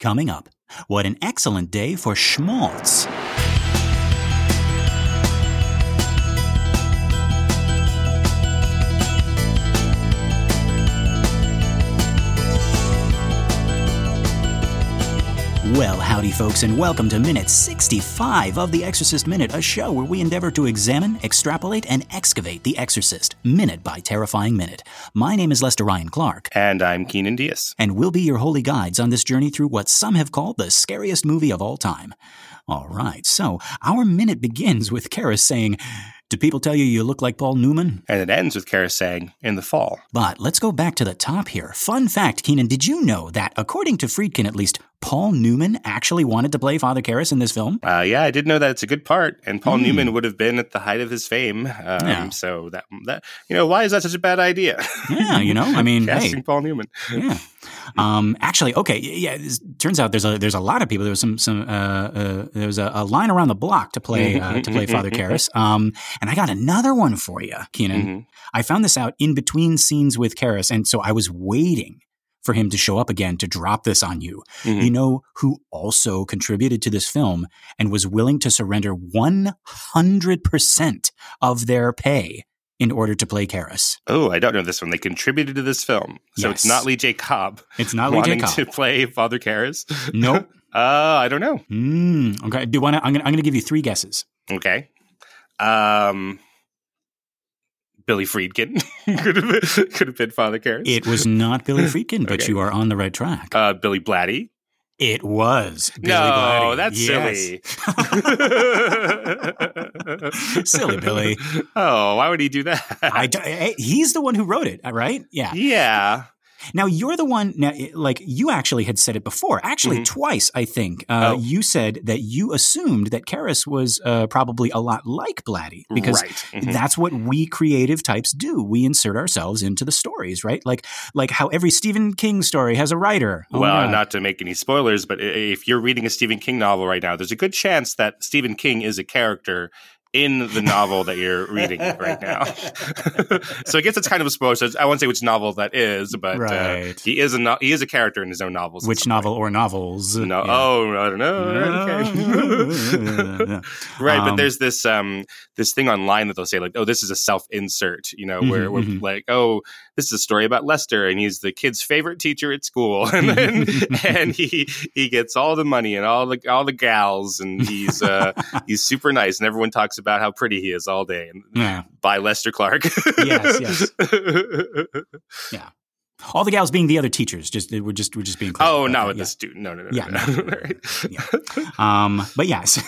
Coming up, what an excellent day for schmaltz. Well, howdy, folks, and welcome to minute 65 of The Exorcist Minute, a show where we endeavor to examine, extrapolate, and excavate The Exorcist, minute by terrifying minute. My name is Lester Ryan Clark. And I'm Keenan Diaz. And we'll be your holy guides on this journey through what some have called the scariest movie of all time. All right, so our minute begins with Karras saying, do people tell you you look like Paul Newman? And it ends with Karras saying, in the fall. But let's go back to the top here. Fun fact, Keenan, did you know that, according to Friedkin at least, Paul Newman actually wanted to play Father Karras in this film? Uh, yeah, I did know that it's a good part, and Paul mm. Newman would have been at the height of his fame. Um, yeah. So that that you know, why is that such a bad idea? Yeah, you know, I mean, casting hey, Paul Newman. Yeah. Um, actually, okay, yeah. turns out there's a there's a lot of people. There was some some uh, uh, there was a, a, line around the block to play uh, to play Father Karras. Um, and I got another one for you, Keenan. Mm-hmm. I found this out in between scenes with Karras, and so I was waiting for him to show up again to drop this on you. Mm-hmm. You know who also contributed to this film and was willing to surrender 100% of their pay in order to play Karras. Oh, I don't know this one. They contributed to this film. So yes. it's not Lee J. Cobb. It's not Lee J. Cobb. to play Father Karras? Nope. uh, I don't know. Mm, okay. Do you want to? I'm going to give you three guesses. Okay. Um, Billy Friedkin could have been, could have been Father Karras. It was not Billy Friedkin, but okay. you are on the right track. Uh, Billy Blatty. It was. Billy no, Blatty. that's yes. silly. silly Billy. Oh, why would he do that? I, he's the one who wrote it, right? Yeah. Yeah. Now you're the one. Now, like you actually had said it before, actually mm-hmm. twice. I think uh, oh. you said that you assumed that Karras was uh, probably a lot like Blatty because right. mm-hmm. that's what we creative types do. We insert ourselves into the stories, right? Like like how every Stephen King story has a writer. Oh, well, not to make any spoilers, but if you're reading a Stephen King novel right now, there's a good chance that Stephen King is a character in the novel that you're reading right now. so I guess it's kind of a spoiler. So I won't say which novel that is, but uh, right. uh, he is a no- he is a character in his own novels. Which novel point. or novels? No, yeah. oh, I don't know. Okay. right, um, but there's this um this thing online that they'll say like, oh, this is a self insert, you know, where, mm-hmm, where mm-hmm. like, oh, this is a story about Lester, and he's the kid's favorite teacher at school, and then, and he he gets all the money and all the all the gals, and he's uh he's super nice, and everyone talks about how pretty he is all day. And yeah. by Lester Clark. yes, yes. yeah. All the gals being the other teachers, just we're just we're just being. Oh, not with yeah. the student. No, no, no. Yeah, no. no. yeah. Um, but yes.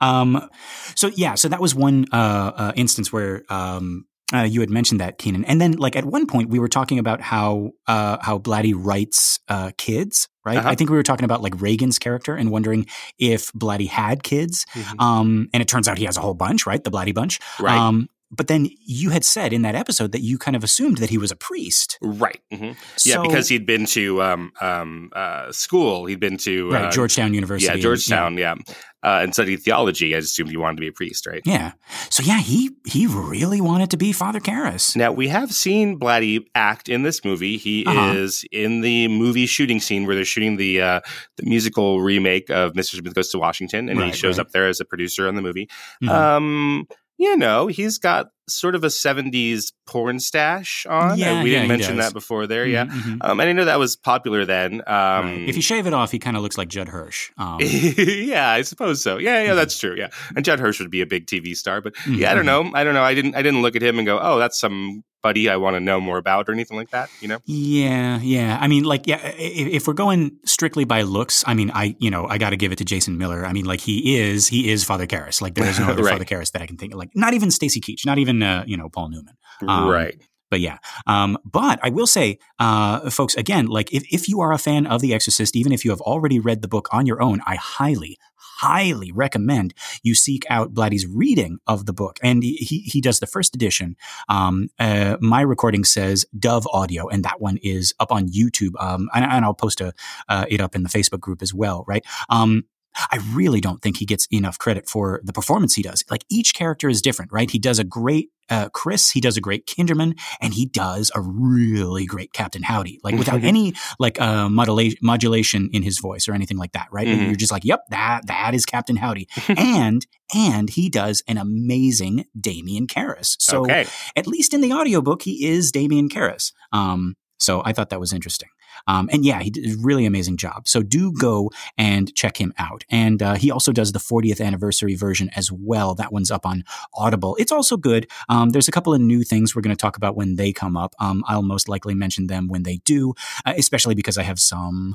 Um, so yeah, so that was one uh, uh, instance where um, uh, you had mentioned that Keenan, and then like at one point we were talking about how uh, how Blatty writes uh, kids, right? Uh-huh. I think we were talking about like Regan's character and wondering if Blatty had kids, mm-hmm. um, and it turns out he has a whole bunch, right? The Blatty bunch, right? Um, but then you had said in that episode that you kind of assumed that he was a priest, right? Mm-hmm. So, yeah, because he'd been to um, um, uh, school, he'd been to right, uh, Georgetown University, yeah, Georgetown, yeah, yeah. Uh, and studied theology. I assumed he wanted to be a priest, right? Yeah. So yeah, he he really wanted to be Father Karras. Now we have seen Blatty act in this movie. He uh-huh. is in the movie shooting scene where they're shooting the uh, the musical remake of Mr. Smith Goes to Washington, and right, he shows right. up there as a producer on the movie. Mm-hmm. Um, you know, he's got sort of a 70s porn stash on. Yeah, we didn't yeah, mention that before there. Mm-hmm, yeah. Mm-hmm. Um, and I know that was popular then. Um, right. If you shave it off, he kind of looks like Judd Hirsch. Um, yeah, I suppose so. Yeah, yeah, mm-hmm. that's true. Yeah. And Judd Hirsch would be a big TV star, but yeah, I don't mm-hmm. know. I don't know. I didn't, I didn't look at him and go, oh, that's some buddy I want to know more about or anything like that, you know? Yeah, yeah. I mean, like, yeah, if, if we're going strictly by looks, I mean, I, you know, I got to give it to Jason Miller. I mean, like, he is, he is Father Karras. Like, there is no other right. Father Karras that I can think of. Like, not even Stacy Keach, not even, uh, you know, Paul Newman. Um, right. But yeah, um, but I will say, uh, folks, again, like if, if you are a fan of The Exorcist, even if you have already read the book on your own, I highly, highly recommend you seek out Blatty's reading of the book. And he, he does the first edition. Um, uh, my recording says Dove Audio, and that one is up on YouTube. Um, and, and, I'll post a, uh, it up in the Facebook group as well, right? Um, I really don't think he gets enough credit for the performance he does. Like each character is different, right? He does a great uh, Chris, he does a great Kinderman, and he does a really great Captain Howdy, like without mm-hmm. any like uh, modula- modulation in his voice or anything like that, right? Mm-hmm. You're just like, yep, that that is Captain Howdy, and and he does an amazing Damien Karras. So okay. at least in the audiobook, he is Damien Karras. Um, so I thought that was interesting. Um, and yeah, he did a really amazing job. So do go and check him out. And uh, he also does the 40th anniversary version as well. That one's up on Audible. It's also good. Um, there's a couple of new things we're going to talk about when they come up. Um, I'll most likely mention them when they do, uh, especially because I have some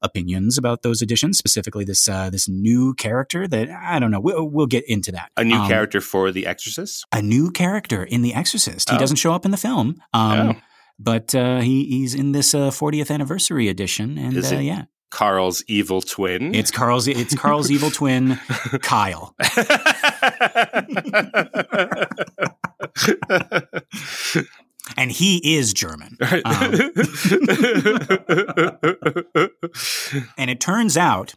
opinions about those editions, specifically this uh, this new character that I don't know. We'll, we'll get into that. A new um, character for The Exorcist. A new character in The Exorcist. He oh. doesn't show up in the film. Um, oh. But uh, he, he's in this uh, 40th anniversary edition, and uh, yeah, Karl's evil twin. It's Karl's. It's Karl's evil twin, Kyle. and he is German. Um, and it turns out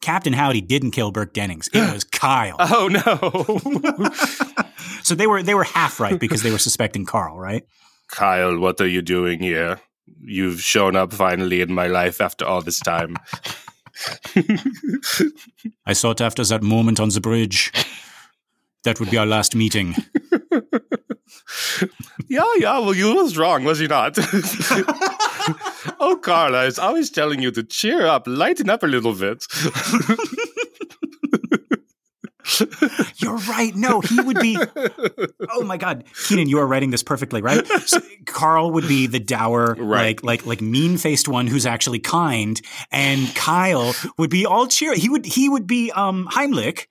Captain Howdy didn't kill Burke Dennings. It was Kyle. Oh no. so they were they were half right because they were suspecting Karl, right? Kyle, what are you doing here? You've shown up finally in my life after all this time. I sought after that moment on the bridge. That would be our last meeting. yeah, yeah, well, you was wrong, was he not? oh, Carla, I was always telling you to cheer up, lighten up a little bit. You're right. No, he would be. Oh my God, Keenan, you are writing this perfectly, right? So Karl would be the dour, right. like like like mean faced one who's actually kind, and Kyle would be all cheery. He would he would be um Heimlich,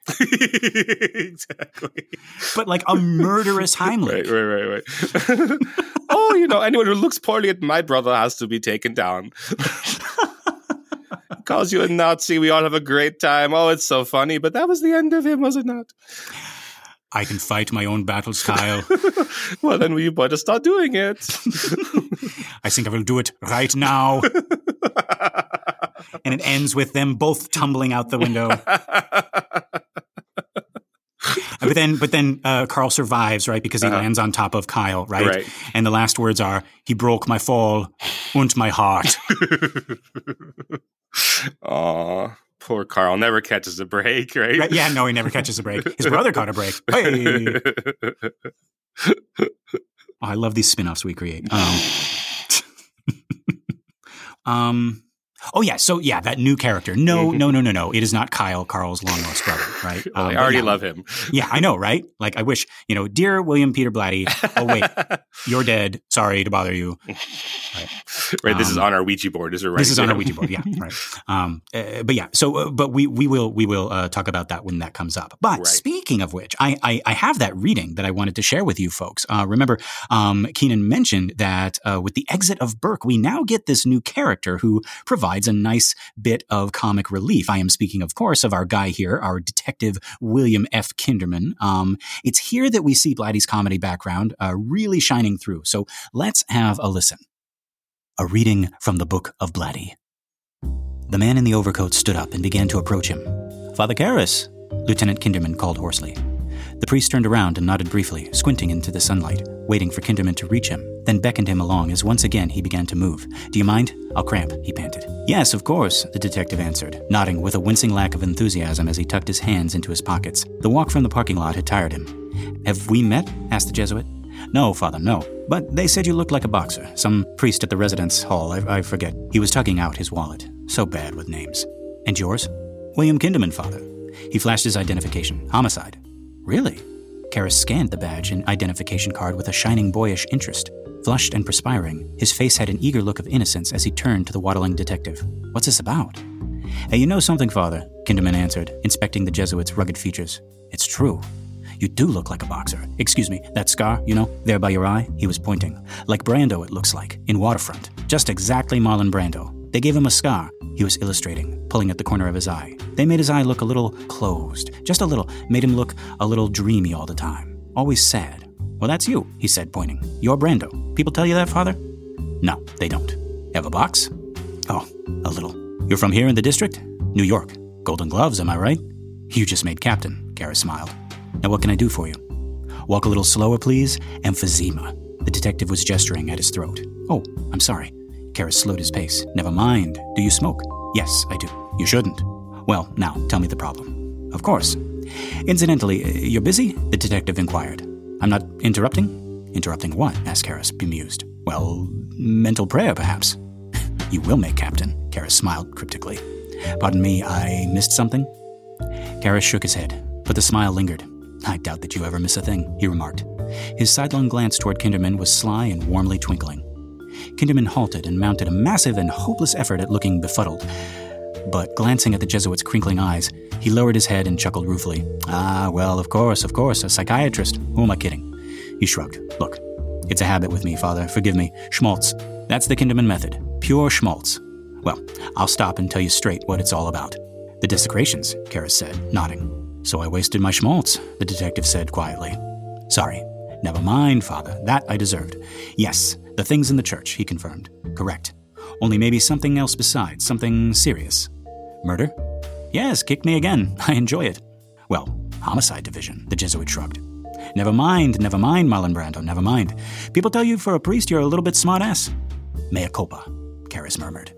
exactly, but like a murderous Heimlich. Right, right, right, right. oh, you know, anyone who looks poorly at my brother has to be taken down calls you a Nazi. We all have a great time. Oh, it's so funny. But that was the end of him, was it not? I can fight my own battles, Kyle. well, then we better start doing it. I think I will do it right now. and it ends with them both tumbling out the window. But then, but then uh, Karl survives, right? Because he uh-huh. lands on top of Kyle, right? right? And the last words are, "He broke my fall and my heart." Aw, poor Karl never catches a break, right? right? Yeah, no, he never catches a break. His brother caught a break. Hey. oh, I love these spin-offs we create. Um, um Oh yeah, so yeah, that new character. No, mm-hmm. no, no, no, no. It is not Kyle, Karl's long lost brother, right? Um, I already yeah, love him. yeah, I know, right? Like I wish, you know, dear William Peter Blatty. Oh wait, you're dead. Sorry to bother you. Right. right um, this is um, on our Ouija board. Is it right? This is on our Ouija board. Yeah. Right. Um, uh, but yeah. So, uh, but we we will we will uh, talk about that when that comes up. But right. speaking of which, I, I, I have that reading that I wanted to share with you folks. Uh, remember, um, Keenan mentioned that uh, with the exit of Burke, we now get this new character who provides a nice bit of comic relief. I am speaking, of course, of our guy here, our detective William F. Kinderman. Um, it's here that we see Blatty's comedy background uh, really shining through. So let's have a listen. A reading from the Book of Blatty. The man in the overcoat stood up and began to approach him. Father Karras, Lieutenant Kinderman called hoarsely. The priest turned around and nodded briefly, squinting into the sunlight, waiting for Kinderman to reach him, then beckoned him along as once again he began to move. Do you mind? I'll cramp, he panted. Yes, of course, the detective answered, nodding with a wincing lack of enthusiasm as he tucked his hands into his pockets. The walk from the parking lot had tired him. Have we met? asked the Jesuit. No, Father, no. But they said you looked like a boxer. Some priest at the residence hall, I, I forget. He was tugging out his wallet. So bad with names. And yours? William Kinderman, Father. He flashed his identification. Homicide. Really? Karras scanned the badge and identification card with a shining boyish interest. Flushed and perspiring, his face had an eager look of innocence as he turned to the waddling detective. What's this about? Hey, you know something, Father, Kinderman answered, inspecting the Jesuit's rugged features. It's true. You do look like a boxer. Excuse me, that scar, you know, there by your eye? He was pointing. Like Brando, it looks like, in Waterfront. Just exactly Marlon Brando. They gave him a scar, he was illustrating, pulling at the corner of his eye. They made his eye look a little closed, just a little, made him look a little dreamy all the time. Always sad. Well, that's you, he said, pointing. You're Brando. People tell you that, Father? No, they don't. Have a box? Oh, a little. You're from here in the district? New York. Golden gloves, am I right? You just made captain, Karras smiled. Now what can I do for you? Walk a little slower, please. Emphysema. The detective was gesturing at his throat. Oh, I'm sorry. Karras slowed his pace. Never mind. Do you smoke? Yes, I do. You shouldn't. Well, now, tell me the problem. Of course. Incidentally, uh, you're busy? The detective inquired. I'm not interrupting? Interrupting what? asked Karras, bemused. Well, mental prayer, perhaps. you will make captain, Karras smiled cryptically. Pardon me, I missed something? Karras shook his head, but the smile lingered. I doubt that you ever miss a thing, he remarked. His sidelong glance toward Kinderman was sly and warmly twinkling. Kinderman halted and mounted a massive and hopeless effort at looking befuddled. But glancing at the Jesuit's crinkling eyes, he lowered his head and chuckled ruefully. Ah, well, of course, of course, a psychiatrist. Who am I kidding? He shrugged. Look, it's a habit with me, Father. Forgive me. Schmaltz. That's the Kinderman method. Pure schmaltz. Well, I'll stop and tell you straight what it's all about. The desecrations, Karras said, nodding. So I wasted my schmaltz, the detective said quietly. Sorry. Never mind, Father. That I deserved. Yes, the things in the church, he confirmed. Correct. Only maybe something else besides, something serious. Murder? Yes, kick me again. I enjoy it. Well, homicide division, the Jesuit shrugged. Never mind, never mind, Marlon Brando, never mind. People tell you for a priest you're a little bit smart ass. Mea culpa, Karras murmured.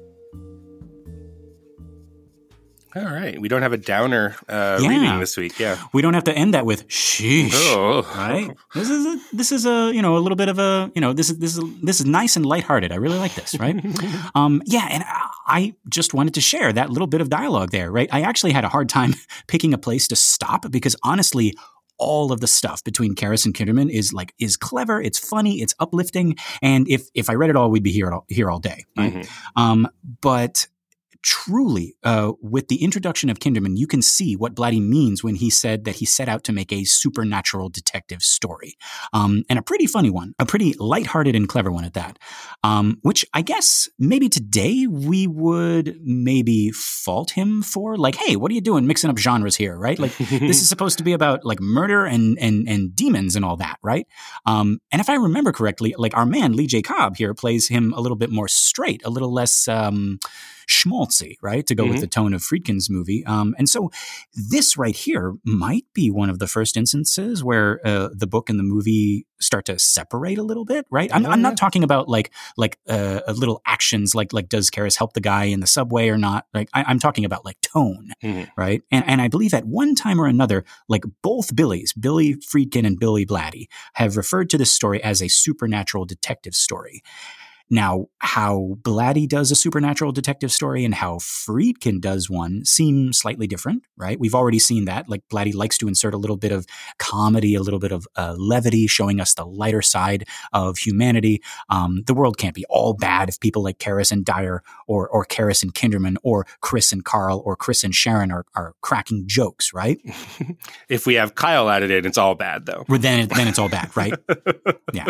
All right, we don't have a downer uh, yeah. reading this week. Yeah, we don't have to end that with sheesh. Oh. Right? This is a, this is a you know a little bit of a you know this is this is this is nice and lighthearted. I really like this. Right? um, yeah, and I just wanted to share that little bit of dialogue there. Right? I actually had a hard time picking a place to stop because honestly, all of the stuff between Karras and Kinderman is like is clever, it's funny, it's uplifting, and if if I read it all, we'd be here all, here all day. Right? Mm-hmm. Um, but truly, uh, with the introduction of Kinderman, you can see what Blatty means when he said that he set out to make a supernatural detective story. Um, and a pretty funny one, a pretty lighthearted and clever one at that. Um, which I guess maybe today we would maybe fault him for. Like, hey, what are you doing mixing up genres here, right? Like, this is supposed to be about like murder and, and, and demons and all that, right? Um, and if I remember correctly, like our man Lee J. Cobb here plays him a little bit more straight, a little less, um, schmaltzy, right? To go mm-hmm. with the tone of Friedkin's movie. Um, and so this right here might be one of the first instances where uh, the book and the movie start to separate a little bit, right? I'm, I'm not talking about like like uh, little actions like like does Karras help the guy in the subway or not? Like I, am talking about like tone, mm-hmm. right? And and I believe at one time or another, like both Billies, Billy Friedkin and Billy Blatty, have referred to this story as a supernatural detective story. Now, how Blatty does a supernatural detective story and how Friedkin does one seem slightly different, right? We've already seen that. Like Blatty likes to insert a little bit of comedy, a little bit of uh, levity, showing us the lighter side of humanity. Um, the world can't be all bad if people like Karras and Dyer or or Karras and Kinderman or Chris and Karl or Chris and Sharon are, are cracking jokes, right? if we have Kyle added in, it's all bad though. Well, Then, then it's all bad, right? yeah.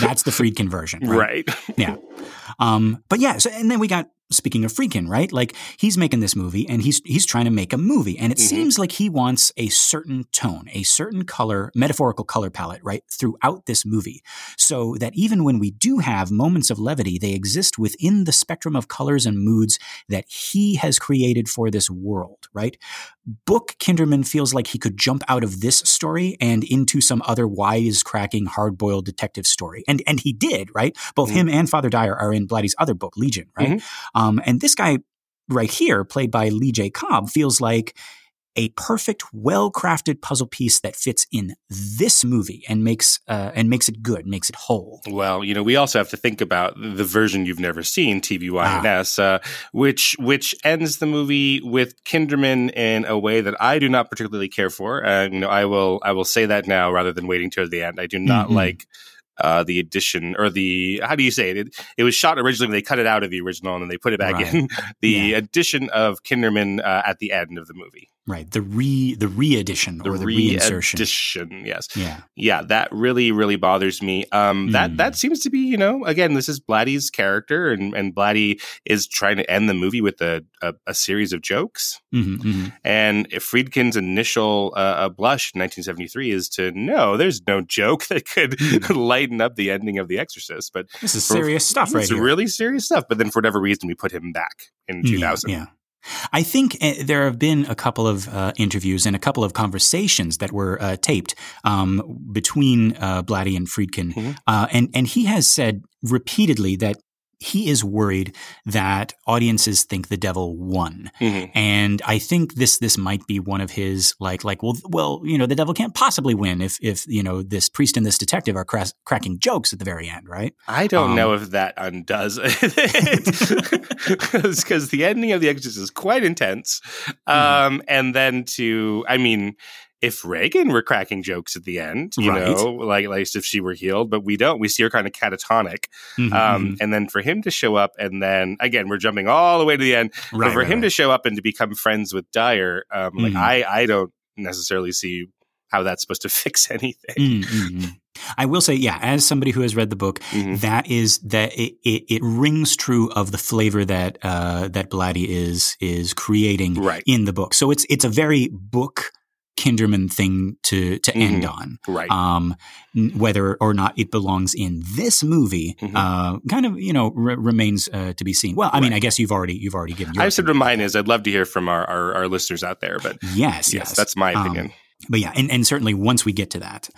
That's the Friedkin version, right? right. yeah. Um, but yeah, so, and then we got speaking of Friedkin, right? Like he's making this movie and he's he's trying to make a movie, and it mm-hmm. seems like he wants a certain tone, a certain color, metaphorical color palette, right, throughout this movie, so that even when we do have moments of levity, they exist within the spectrum of colors and moods that he has created for this world, right? Book Kinderman feels like he could jump out of this story and into some other wise-cracking, hard-boiled detective story, and and he did, right? Both mm-hmm. him and Father Dyer are in Blatty's other book, Legion, right? Mm-hmm. Um, and this guy right here, played by Lee J. Cobb, feels like a perfect, well-crafted puzzle piece that fits in this movie and makes uh, and makes it good, makes it whole. Well, you know, we also have to think about the version you've never seen, TVYNS, ah. uh, which which ends the movie with Kinderman in a way that I do not particularly care for. And you know, I will I will say that now rather than waiting till the end. I do not mm-hmm. like uh, the addition or the how do you say it? it? it? was shot originally, they cut it out of the original and then they put it back right. in. the yeah. addition of Kinderman uh, at the end of the movie. Right. The re the re-edition the or the re-insertion. Edition, yes. Yeah. Yeah, that really, really bothers me. Um that mm. that seems to be, you know, again, this is Blatty's character and, and Blatty is trying to end the movie with a, a, a series of jokes. Mm-hmm, mm-hmm. And Friedkin's initial uh, uh blush in 1973 is to no, there's no joke that could mm. lighten up the ending of The Exorcist. But this is for, serious stuff, right? It's really serious stuff. But then for whatever reason, we put him back in 2000. Yeah. yeah. I think uh, there have been a couple of uh, interviews and a couple of conversations that were uh, taped um, between uh, Blatty and Friedkin, mm-hmm. Uh, and and he has said repeatedly that he is worried that audiences think the devil won, mm-hmm. and I think this this might be one of his like like well well you know the devil can't possibly win if if you know this priest and this detective are cra- cracking jokes at the very end, right? I don't um, know if that undoes it because the ending of the Exorcist is quite intense, mm-hmm. um, and then to I mean if Regan were cracking jokes at the end, you right. know, like like if she were healed, but we don't. We see her kind of catatonic, mm-hmm. um, mm-hmm. and then for him to show up, and then again, we're jumping all the way to the end. Right, but for right, him to show up and to become friends with Dyer, um, mm-hmm. like I I don't necessarily see how that's supposed to fix anything. Mm-hmm. I will say, yeah, as somebody who has read the book, mm-hmm. that is that it, it, it, rings true of the flavor that uh, that Blatty is is creating right. in the book. So it's it's a very book Kinderman thing to to mm-hmm. end on. Right. Um, whether or not it belongs in this movie, mm-hmm. uh, kind of you know r- remains uh, to be seen. Well, I right. mean, I guess you've already you've already given. Your I said mine is I'd love to hear from our, our, our listeners out there, but yes, yes, yes that's my um, opinion. Um, but yeah, and, and certainly once we get to that,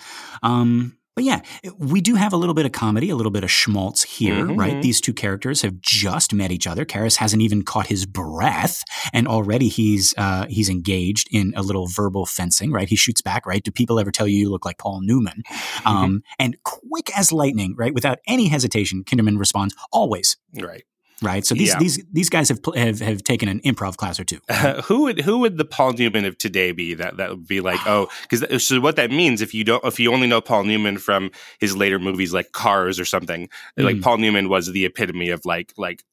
um, but yeah, we do have a little bit of comedy, a little bit of schmaltz here, mm-hmm. right? Mm-hmm. These two characters have just met each other. Karras hasn't even caught his breath, and already he's uh, he's engaged in a little verbal fencing, right? He shoots back, right? Do people ever tell you you look like Paul Newman? Mm-hmm. Um, and quick as lightning, right? Without any hesitation, Kinderman responds, "Always." Right right? So these yeah. these these guys have, have have taken an improv class or two. Uh, who would who would the Paul Newman of today be? That that would be like oh, because so what that means if you don't if you only know Paul Newman from his later movies like Cars or something, mm. like Paul Newman was the epitome of like like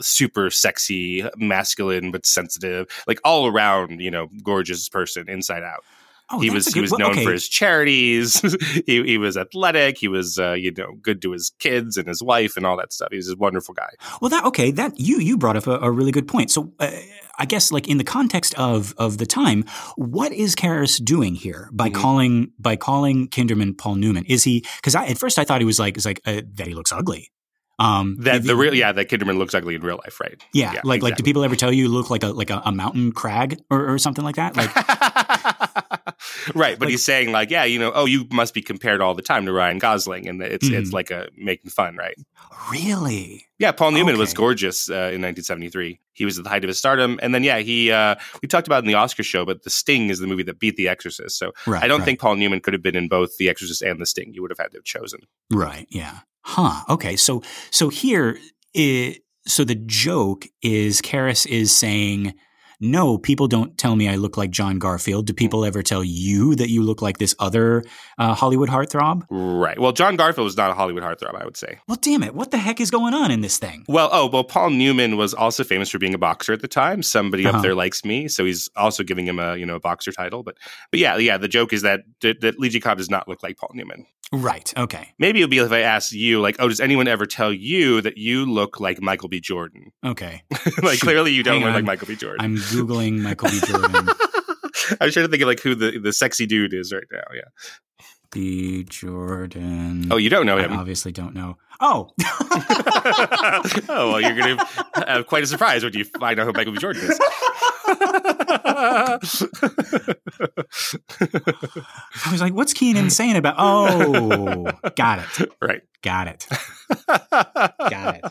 super sexy, masculine but sensitive, like all around you know gorgeous person inside out. Oh, he was he was known okay. for his charities. he, he was athletic. He was uh, you know good to his kids and his wife and all that stuff. He was a wonderful guy. Well, that okay. That you you brought up a, a really good point. So. Uh, I guess, like in the context of of the time, what is Karras doing here by mm-hmm. calling by calling Kinderman Paul Newman? Is he? Because at first I thought he was like, is like uh, that he looks ugly. Um, that the real yeah, that Kinderman looks ugly in real life, right? Yeah, yeah like exactly. like do people ever tell you you look like a like a, a mountain crag or, or something like that? Like right, but like, he's saying like, yeah, you know, oh, you must be compared all the time to Ryan Gosling, and it's mm. it's like a making fun, right? Really? Yeah, Paul Newman okay. was gorgeous uh, in 1973. He was at the height of his stardom, and then yeah, he uh, we talked about in the Oscar show, but The Sting is the movie that beat The Exorcist. So right, I don't right. think Paul Newman could have been in both The Exorcist and The Sting. You would have had to have chosen. Right. Yeah. Huh. Okay. So so here, it, so the joke is Karras is saying no, people don't tell me I look like John Garfield. Do hmm. people ever tell you that you look like this other uh, Hollywood heartthrob? Right. Well, John Garfield was not a Hollywood heartthrob, I would say. Well, damn it. What the heck is going on in this thing? Well, oh, well, Paul Newman was also famous for being a boxer at the time. Somebody uh-huh. up there likes me, so he's also giving him a you know a boxer title. But but yeah, yeah. The joke is that that Lee J. Cobb does not look like Paul Newman. Right. Okay. Maybe it'll be if I ask you, like, oh, does anyone ever tell you that you look like Michael B. Jordan? Okay. like, Shoot. clearly you don't Hang look on. like Michael B. Jordan. I'm googling Michael B. Jordan. I'm trying to think of like who the the sexy dude is right now. Yeah. B. Jordan. Oh, you don't know him? I obviously don't know. Oh. oh well, you're going to have quite a surprise when you find out who Michael B. Jordan is. I was like, what's Keenan saying about? Oh, got it. Right. Got it. got it.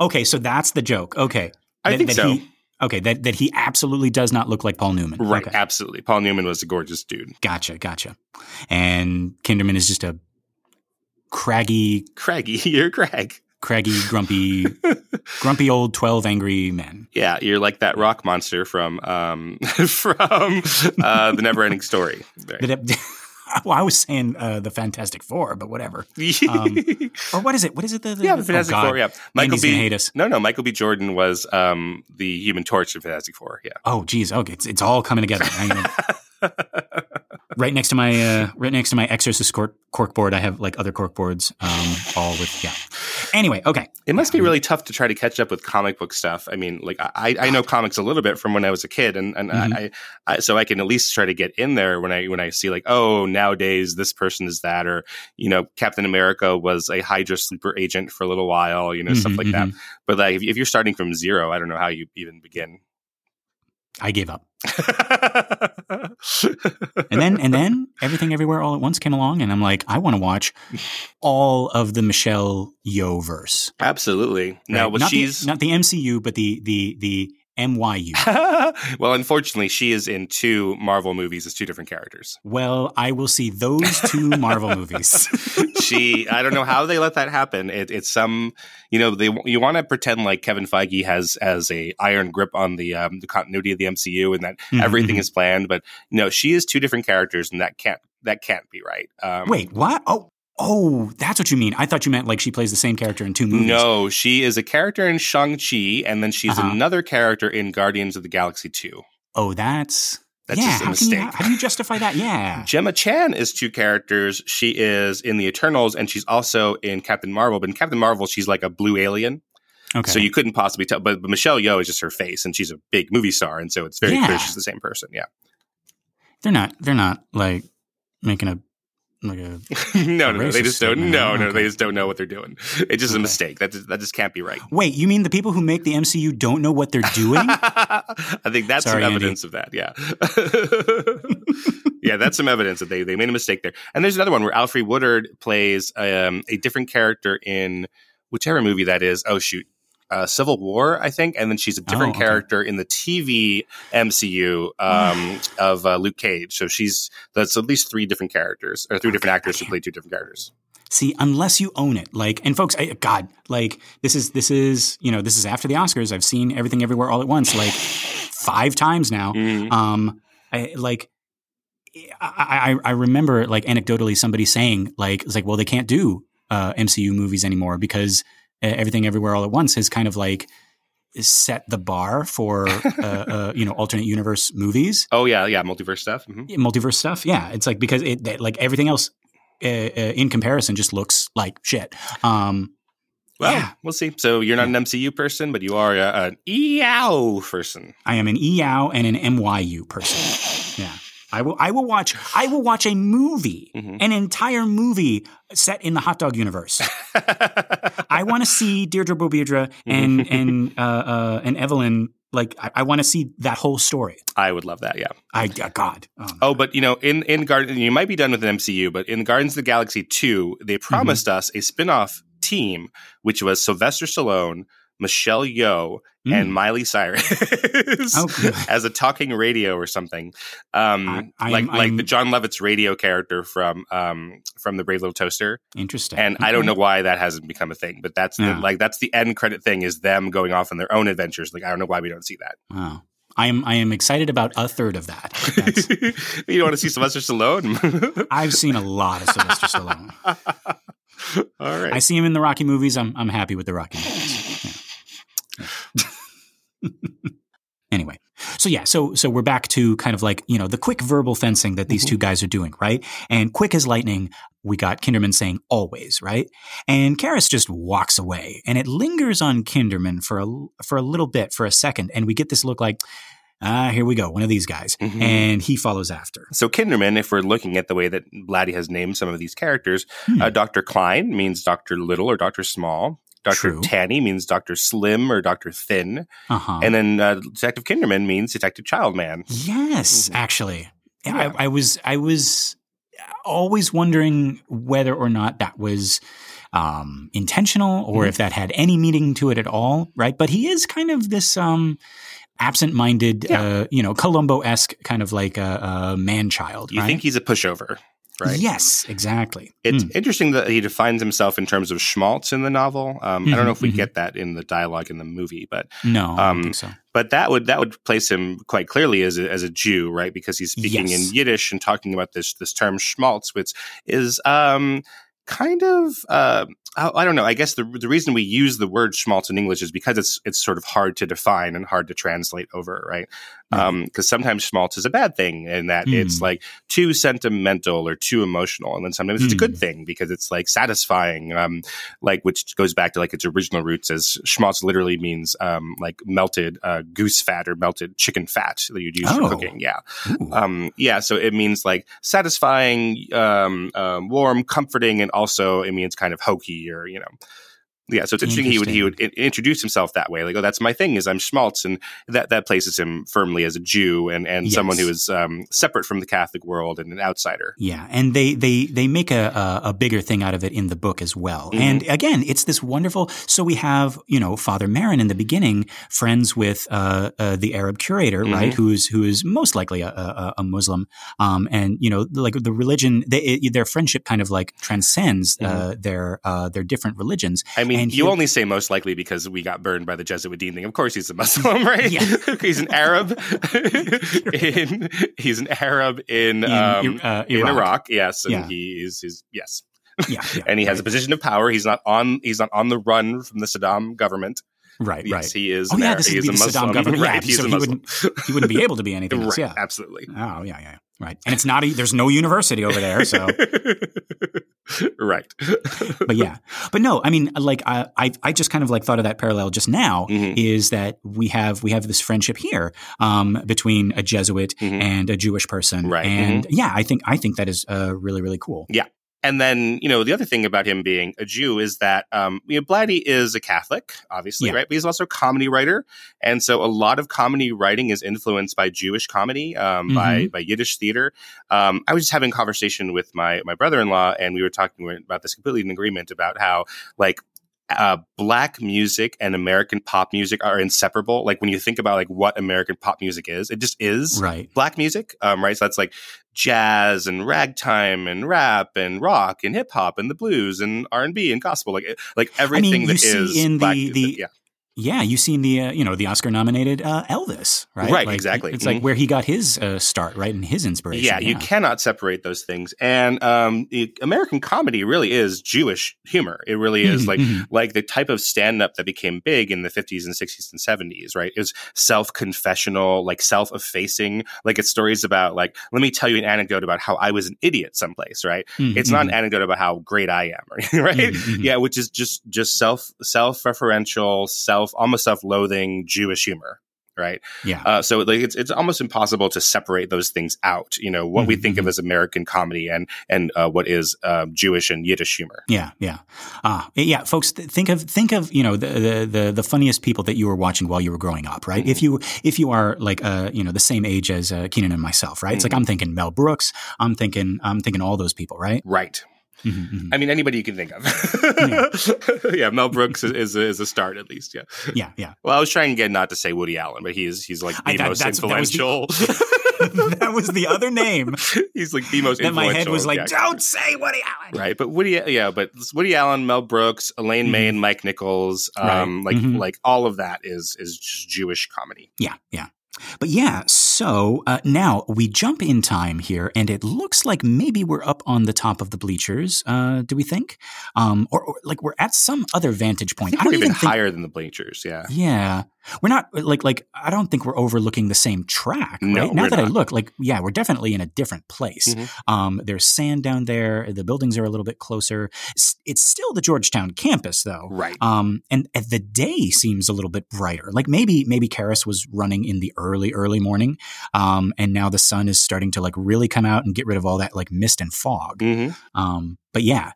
Okay, so that's the joke. Okay. I that, think that so. He, okay, that, that he absolutely does not look like Paul Newman. Right, okay. absolutely. Paul Newman was a gorgeous dude. Gotcha, gotcha. And Kinderman is just a craggy. Craggy, you're Crag craggy, grumpy, grumpy old twelve angry men. Yeah, you're like that rock monster from um, from uh, the Neverending Story. Right. well, I was saying uh, the Fantastic Four, but whatever. Um, or what is it? What is it? The, the yeah, the Fantastic oh Four. Yeah, Michael Andy's B. Hate us. No, no, Michael B. Jordan was um, the Human Torch in Fantastic Four. Yeah. Oh, geez. Okay, it's it's all coming together right next to my uh, right next to my Exorcist cork, cork board, I have like other cork boards, um, all with yeah. Anyway, okay. It must be really tough to try to catch up with comic book stuff. I mean, like I, I know comics a little bit from when I was a kid, and and mm-hmm. I, I, so I can at least try to get in there when I when I see like oh nowadays this person is that, or you know Captain America was a Hydra sleeper agent for a little while, you know mm-hmm, stuff like mm-hmm. that. But like if, if you're starting from zero, I don't know how you even begin. I gave up. and then and then everything everywhere all at once came along and I'm like, I want to watch all of the Michelle Yeoh verse. Absolutely. Right? Now not she's the, not the MCU, but the the the MYU. well, unfortunately, she is in two Marvel movies as two different characters. Well, I will see those two Marvel movies. she, I don't know how they let that happen. It, it's some, you know, they you want to pretend like Kevin Feige has as a iron grip on the um, the continuity of the MCU and that mm-hmm. everything mm-hmm. is planned, but no, she is two different characters, and that can't that can't be right. Um, Wait, what? Oh, Oh, that's what you mean. I thought you meant like she plays the same character in two movies. No, she is a character in Shang-Chi, and then she's uh-huh. another character in Guardians of the Galaxy 2. Oh, that's. That's yeah, just a mistake. You, how do you justify that? Yeah. Gemma Chan is two characters. She is in the Eternals, and she's also in Captain Marvel. But in Captain Marvel, she's like a blue alien. Okay. So you couldn't possibly tell. But, but Michelle Yeoh is just her face, and she's a big movie star, and so it's very yeah. clear she's the same person. Yeah. They're not. They're not like making a like a no, no, no, they just don't. No, okay. no, they just don't know what they're doing. It's just okay. a mistake. That just, that just can't be right. Wait, you mean the people who make the MCU don't know what they're doing? I think that's Sorry, some evidence Andy. of that. Yeah, yeah, that's some evidence that they they made a mistake there. And there's another one where Alfre Woodard plays um, a different character in whichever movie that is. Oh shoot, uh, Civil War, I think, and then she's a different oh, okay. character in the TV MCU um, of uh, Luke Cage. So she's that's at least three different characters or three different actors who play two different characters. See, unless you own it, like, and folks, I, God, like, this is this is you know this is after the Oscars. I've seen everything everywhere all at once, like five times now. Mm-hmm. Um, I like. I, I, I remember like anecdotally somebody saying like it's like well they can't do uh, MCU movies anymore because everything everywhere all at once has kind of like set the bar for uh, uh, you know alternate universe movies. Oh yeah, yeah, multiverse stuff. Mm-hmm. Multiverse stuff. Yeah, it's like because it like everything else uh, uh, in comparison just looks like shit. Um, well, yeah. we'll see. So you're not an MCU person, but you are a, an EOW person. I am an EOW and an MYU person. I will. I will watch. I will watch a movie, mm-hmm. an entire movie set in the hot dog universe. I want to see Deirdre Beaubeirdre and mm-hmm. and uh, uh, and Evelyn. Like I, I want to see that whole story. I would love that. Yeah. I uh, God. Oh, oh, but you know, in in Garden, you might be done with an MCU, but in Guardians of the Galaxy two, they mm-hmm. promised mm-hmm. us a spin off team, which was Sylvester Stallone, Michelle Yeoh mm. and Miley Cyrus oh, as a talking radio or something, um, I, like I'm, like the Jon Lovitz radio character from um, from the Brave Little Toaster. Interesting. And okay. I don't know why that hasn't become a thing, but that's yeah. the, like that's the end credit thing is them going off on their own adventures. Like I don't know why we don't see that. Wow. I am I am excited about a third of that. you don't want to see Sylvester Stallone? I've seen a lot of Sylvester Stallone. All right. I see him in the Rocky movies. I'm I'm happy with the Rocky movies. Yeah. anyway, so yeah, so so we're back to kind of like you know the quick verbal fencing that these mm-hmm. two guys are doing, right? And quick as lightning, we got Kinderman saying always, right? And Karras just walks away, and it lingers on Kinderman for a for a little bit, for a second, and we get this look like. Ah, here we go, one of these guys. Mm-hmm. And he follows after. So, Kinderman, if we're looking at the way that Blatty has named some of these characters, hmm. uh, Dr. Klein means Dr. Little or Dr. Small. Dr. True. Tanny means Dr. Slim or Dr. Thin. Uh-huh. And then uh, Detective Kinderman means Detective Childman. Yes, mm-hmm. actually. Yeah. I, I, was I was always wondering whether or not that was um, intentional or mm-hmm. if that had any meaning to it at all, right? But he is kind of this um, absent-minded, yeah. uh, you know, Columbo-esque kind of like a, a man-child. You right? think he's a pushover? Right? Yes, exactly. It's mm. interesting that he defines himself in terms of schmaltz in the novel. Um, mm-hmm, I don't know if we mm-hmm. get that in the dialogue in the movie, but no, um, I don't think so. But that would that would place him quite clearly as a, as a Jew, right? Because he's speaking yes. in Yiddish and talking about this this term schmaltz, which is um, kind of uh, I don't know. I guess the the reason we use the word schmaltz in English is because it's it's sort of hard to define and hard to translate over, right? Because mm. um, sometimes schmaltz is a bad thing, in that mm. it's like too sentimental or too emotional, and then sometimes mm. it's a good mm. thing because it's like satisfying, um, like which goes back to like its original roots as schmaltz literally means um, like melted uh, goose fat or melted chicken fat that you'd use oh. for cooking. Yeah, um, yeah. So it means like satisfying, um, uh, warm, comforting, and also it means kind of hokey or you know Yeah, so it's interesting, interesting. He would he would introduce himself that way, like, "Oh, that's my thing is I'm schmaltz," and that that places him firmly as a Jew and and yes. someone who is um, separate from the Catholic world and an outsider. Yeah, and they they they make a a, a bigger thing out of it in the book as well. Mm-hmm. And again, it's this wonderful. So we have you know Father Merrin in the beginning, friends with uh, uh, the Arab curator, mm-hmm. right? Who's who is most likely a, a, a Muslim, um, and you know like the religion, they, it, their friendship kind of like transcends uh, mm-hmm. their uh, their different religions. I mean, and you he, only say most likely because we got burned by the Jesuit dean thing. Of course, he's a Muslim, right? Yeah. he's an Arab. in, he's an Arab in in, um, uh, Iraq. in Iraq. Yes, and yeah. he is his yes. Yeah, yeah and he right. has a position of power. He's not on. He's not on the run from the Saddam government. Right, yes, right. he is. Oh, yeah, this is the Saddam government. Right, yeah, so he wouldn't, he wouldn't be able to be anything else. Right, yeah, absolutely. Oh, yeah, yeah. Right. And it's not, a, there's no university over there. So. Right. but yeah. But no, I mean, like, I, I, I, just kind of like thought of that parallel just now mm-hmm. is that we have, we have this friendship here, um, between a Jesuit mm-hmm. and a Jewish person. Right. And mm-hmm. yeah, I think, I think that is, uh, really, really cool. Yeah. And then, you know, the other thing about him being a Jew is that, um, you know, Blatty is a Catholic, obviously, yeah. right? But he's also a comedy writer. And so a lot of comedy writing is influenced by Jewish comedy, um, mm-hmm. by, by Yiddish theater. Um, I was just having a conversation with my, my brother-in-law and we were talking about this completely in agreement about how, like, uh, black music and American pop music are inseparable. Like when you think about like what American pop music is, it just is right. black music. Um, right. So that's like jazz and ragtime and rap and rock and hip hop and the blues and R and B and gospel. Like like everything I mean, that is in the the yeah. Yeah, you seen the uh, you know the Oscar nominated uh, Elvis, right? Right, like, exactly. It's mm-hmm. like where he got his uh, start, right, and his inspiration. Yeah, yeah, you cannot separate those things. And um, American comedy really is Jewish humor. It really is mm-hmm, like mm-hmm. like the type of stand up that became big in the fifties and sixties and seventies. Right, it was self confessional, like self effacing. Like it's stories about like let me tell you an anecdote about how I was an idiot someplace. Right, mm-hmm, it's not an mm-hmm. anecdote about how great I am. Right, mm-hmm, yeah, which is just just self self referential, self self loathing Jewish humor right? Yeah. Uh, so like it's it's almost impossible to separate those things out. You know what mm-hmm. we think of mm-hmm. as American comedy and and uh, what is uh, Jewish and Yiddish humor. Yeah, yeah, uh, yeah, folks. Th- think of think of you know the, the, the the funniest people that you were watching while you were growing up, right? Mm-hmm. If you if you are like uh you know the same age as uh, Keenan and myself, right? Mm-hmm. It's like mm-hmm. I'm thinking Mel Brooks. I'm thinking I'm thinking all those people, right? Right. Mm-hmm, mm-hmm. I mean, anybody you can think of. yeah. yeah, Mel Brooks is, is, a, is, a start at least. Yeah, yeah, yeah. Well, I was trying to get not to say Woody Allen, but he's he's like the I, that, most influential. That was, the, that was, the, other name. he's like the most. Then my head was like, yeah. "Don't say Woody Allen." Right, but Woody, yeah, but Woody Allen, Mel Brooks, Elaine mm-hmm. May, and Mike Nichols, um, right. like mm-hmm. like all of that is is just Jewish comedy. Yeah, yeah. But yeah, so uh, now we jump in time here, and it looks like maybe we're up on the top of the bleachers. Uh, do we think, um, or, or, like we're at some other vantage point? I, I we're even think, higher than the bleachers. Yeah, yeah. We're not like like I don't think we're overlooking the same track. Right? No, now that not. I look, like yeah, we're definitely in a different place. Mm-hmm. Um, there's sand down there. The buildings are a little bit closer. It's, it's still the Georgetown campus though, right? Um, and, and the day seems a little bit brighter. Like maybe maybe Karras was running in the early early morning, um, and now the sun is starting to like really come out and get rid of all that like mist and fog. Mm-hmm. Um, but yeah.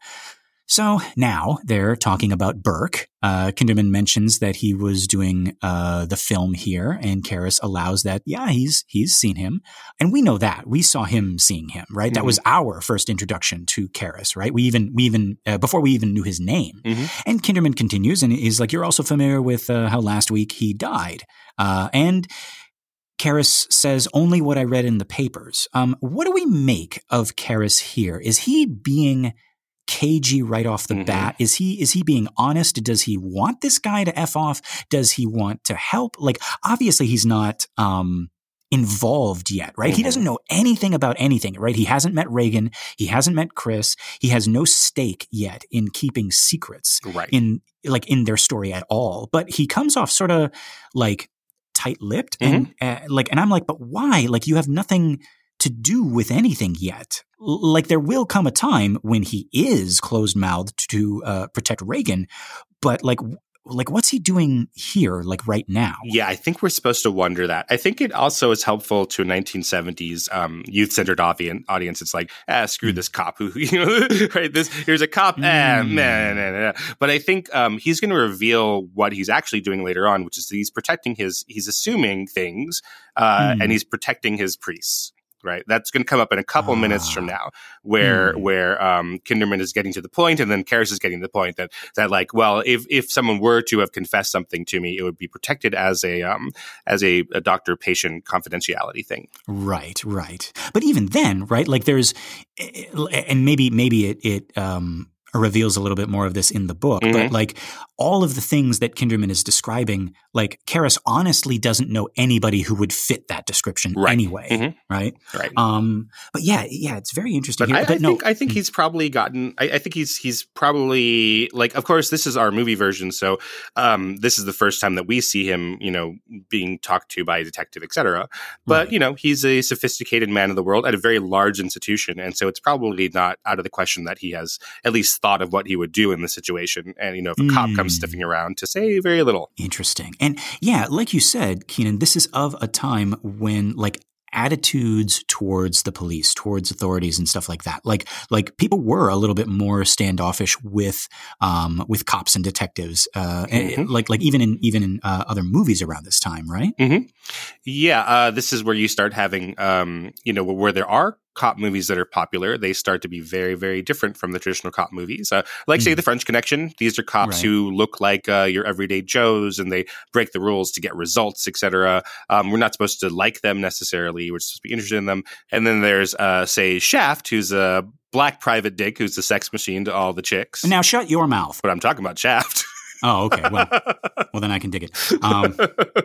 So now they're talking about Burke. Uh, Kinderman mentions that he was doing uh, the film here, and Karras allows that. Yeah, he's he's seen him, and we know that we saw him seeing him. Right, mm-hmm. that was our first introduction to Karras. Right, we even we even uh, before we even knew his name. Mm-hmm. And Kinderman continues, and is like, "You're also familiar with uh, how last week he died," uh, and. Karras says only what I read in the papers. Um, what do we make of Karras here? Is he being cagey right off the mm-hmm. bat? Is he is he being honest? Does he want this guy to f off? Does he want to help? Like obviously he's not um, involved yet, right? Mm-hmm. He doesn't know anything about anything, right? He hasn't met Regan, he hasn't met Chris, he has no stake yet in keeping secrets right. in like in their story at all. But he comes off sort of like tight-lipped mm-hmm. and uh, like and I'm like, but why? Like you have nothing to do with anything yet. Like there will come a time when he is closed mouthed to uh, protect Regan, but like like what's he doing here like right now yeah i think we're supposed to wonder that i think it also is helpful to a 1970s um, youth-centered audience it's like ah screw mm. this cop who you know right this here's a cop mm. ah, nah, nah, nah. but i think um, he's going to reveal what he's actually doing later on which is he's protecting his he's assuming things uh, mm. and he's protecting his priests right? That's going to come up in a couple minutes from ah. now, where hmm. where um, Kinderman is getting to the point, and then Karras is getting to the point that that like, well, if if someone were to have confessed something to me, it would be protected as a um, as a, a doctor patient confidentiality thing. Right, right. But even then, right? Like, there's, eh, eh, and maybe maybe it it um, reveals a little bit more of this in the book, mm-hmm. but like all of the things that Kinderman is describing, like Karras honestly doesn't know anybody who would fit that description right. anyway, mm-hmm. right? Right. Um, but yeah, yeah, it's very interesting. But, I, but I, no, think I think mm. he's probably gotten. I, I, think he's he's probably like. Of course, this is our movie version, so um, this is the first time that we see him, you know, being talked to by a detective, etc. But right. you know, he's a sophisticated man of the world at a very large institution, and so it's probably not out of the question that he has at least thought of what he would do in the situation. And, you know, if a mm. cop comes hmm. sniffing around to say very little. Interesting. And yeah, like you said, Keenan, this is of a time when like attitudes towards the police, towards authorities and stuff like that. Like like people were a little bit more standoffish with um, with cops and detectives. Uh, mm-hmm. and, like like even in even in uh, other movies around this time, right? Mm-hmm. Yeah, uh, this is where you start having um, you know where there are cop movies that are popular, they start to be very, very different from the traditional cop movies. Uh, like, mm. say, hmm. The French Connection. These are cops right. who look like uh, your everyday Joes, and they break the rules to get results, etc. Um, we're not supposed to like them necessarily. We're supposed to be interested in them. And then there's, uh, say, Shaft, who's a black private dick who's the sex machine to all the chicks. Now, shut your mouth. But I'm talking about Shaft. Oh, okay. Well, well, then I can dig it. Um,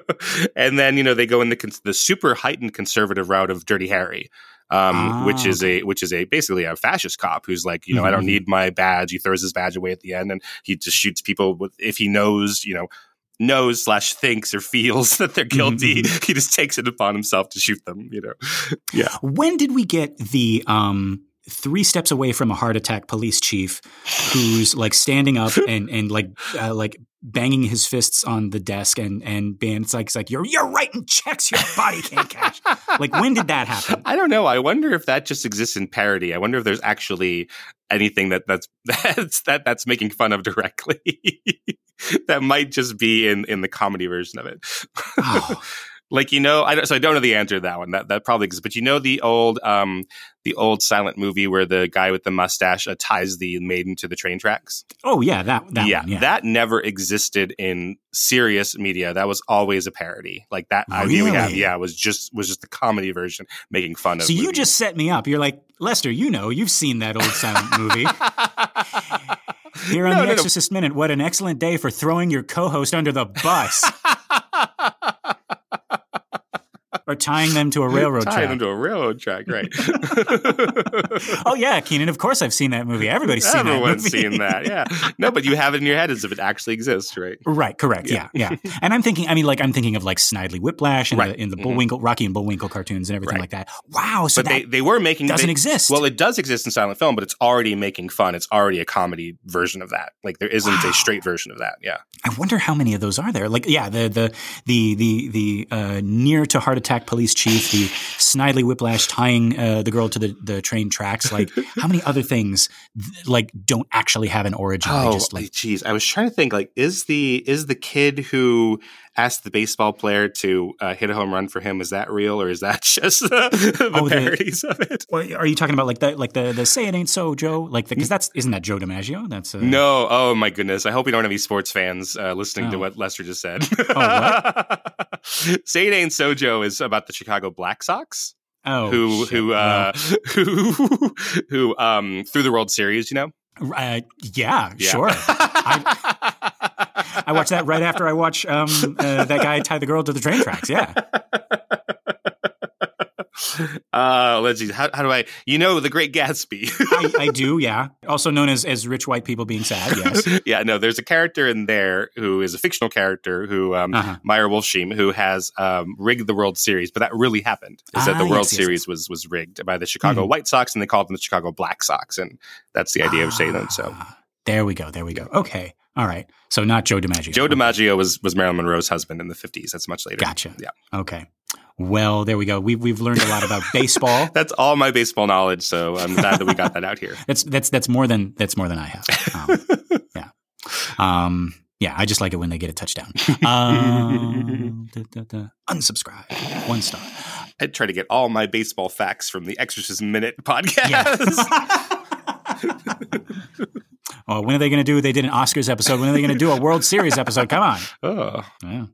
and then you know they go in the the super heightened conservative route of Dirty Harry, um, ah, which is okay. a which is a basically a fascist cop who's like, you know, mm-hmm. I don't mm-hmm. need my badge. He throws his badge away at the end, and he just shoots people with if he knows, you know, knows slash thinks or feels that they're guilty. Mm-hmm. He just takes it upon himself to shoot them. You know, yeah. When did we get the um three steps away from a heart attack police chief who's like standing up and and like uh, like banging his fists on the desk and and being it's like it's like you're you're writing checks your body can't cash. like when did that happen? I don't know. I wonder if that just exists in parody. I wonder if there's actually anything that that's that's that that's making fun of directly. that might just be in in the comedy version of it. Oh. Like you know, I don't, so I don't know the answer to that one. That that probably exists, but you know the old um the old silent movie where the guy with the mustache uh, ties the maiden to the train tracks. Oh yeah, that, that yeah, one, yeah, that never existed in serious media. That was always a parody. Like that really? idea we have, yeah, was just was just the comedy version making fun of. So you just set me up. You're like Lester. You know, you've seen that old silent movie. Here on no, the no, Exorcist no. Minute, what an excellent day for throwing your co-host under the bus or tying them to a railroad tying track. them to a railroad track, right? oh yeah, Keenan. Of course, I've seen that movie. Everybody's seen that. Everyone's that seen that. Yeah. No, but you have it in your head as if it actually exists, right? Right. Correct. Yeah. Yeah. yeah. and I'm thinking. I mean, like I'm thinking of like Snidely Whiplash and right. the, in the mm-hmm. Bullwinkle, mm-hmm. Rocky and Bullwinkle cartoons and everything right. like that. Wow. So but they they were making doesn't they, exist. Well, it does exist in silent film, but it's already making fun. It's already a comedy version of that. Like there isn't wow. a straight version of that. Yeah. I wonder how many of those are there. Like yeah, the the the the the uh, near to heart attack police chief the Snidely Whiplash tying uh, the girl to the, the train tracks. Like, how many other things like don't actually have an origin? Oh, just like, I was trying to think. Like, is the is the kid who asked the baseball player to uh, hit a home run for him. Is that real or is that just the, oh, parodies the, of it? Well, are you talking about like the like the the say it ain't so Joe? Like because that's isn't that Joe DiMaggio? That's uh... no. Oh my goodness! I hope we don't have any sports fans uh, listening oh. to what Lester just said. oh, say it ain't so Joe is about the Chicago Black Sox. Oh, who shit. who uh, who who um threw the World Series? You know. Uh, yeah, yeah, sure. I, I watch that right after I watch um, uh, that guy tie the girl to the train tracks. Yeah. Uh, let's see. How, how, do I? You know, The Great Gatsby. I, I, do. Yeah. Also known as as rich white people being sad. Yes. yeah. No. There's a character in there who is a fictional character who um, uh-huh. Meyer Wolfsheim who has um, rigged the World Series, but that really happened. Is ah, that the World yes, Series yes. was was rigged by the Chicago mm-hmm. White Sox, and they called them the Chicago Black Sox, and that's the idea ah, of them. So there we go. There we go. Okay. All right. So not Joe DiMaggio. Joe DiMaggio was was Marilyn Monroe's husband in the 50s. That's much later. Gotcha. Yeah. Okay. Well, there we go. We've we've learned a lot about baseball. that's all my baseball knowledge. So I'm glad that we got that out here. that's that's that's more than that's more than I have. Um, yeah. Um, yeah, I just like it when they get a touchdown. Um, da, da, da. Unsubscribe. One star. I'd try to get all my baseball facts from the Exorcist Minute podcast. Yeah. oh, when are they going to do? They did an Oscars episode. When are they going to do a World Series episode? Come on. Oh. Yeah.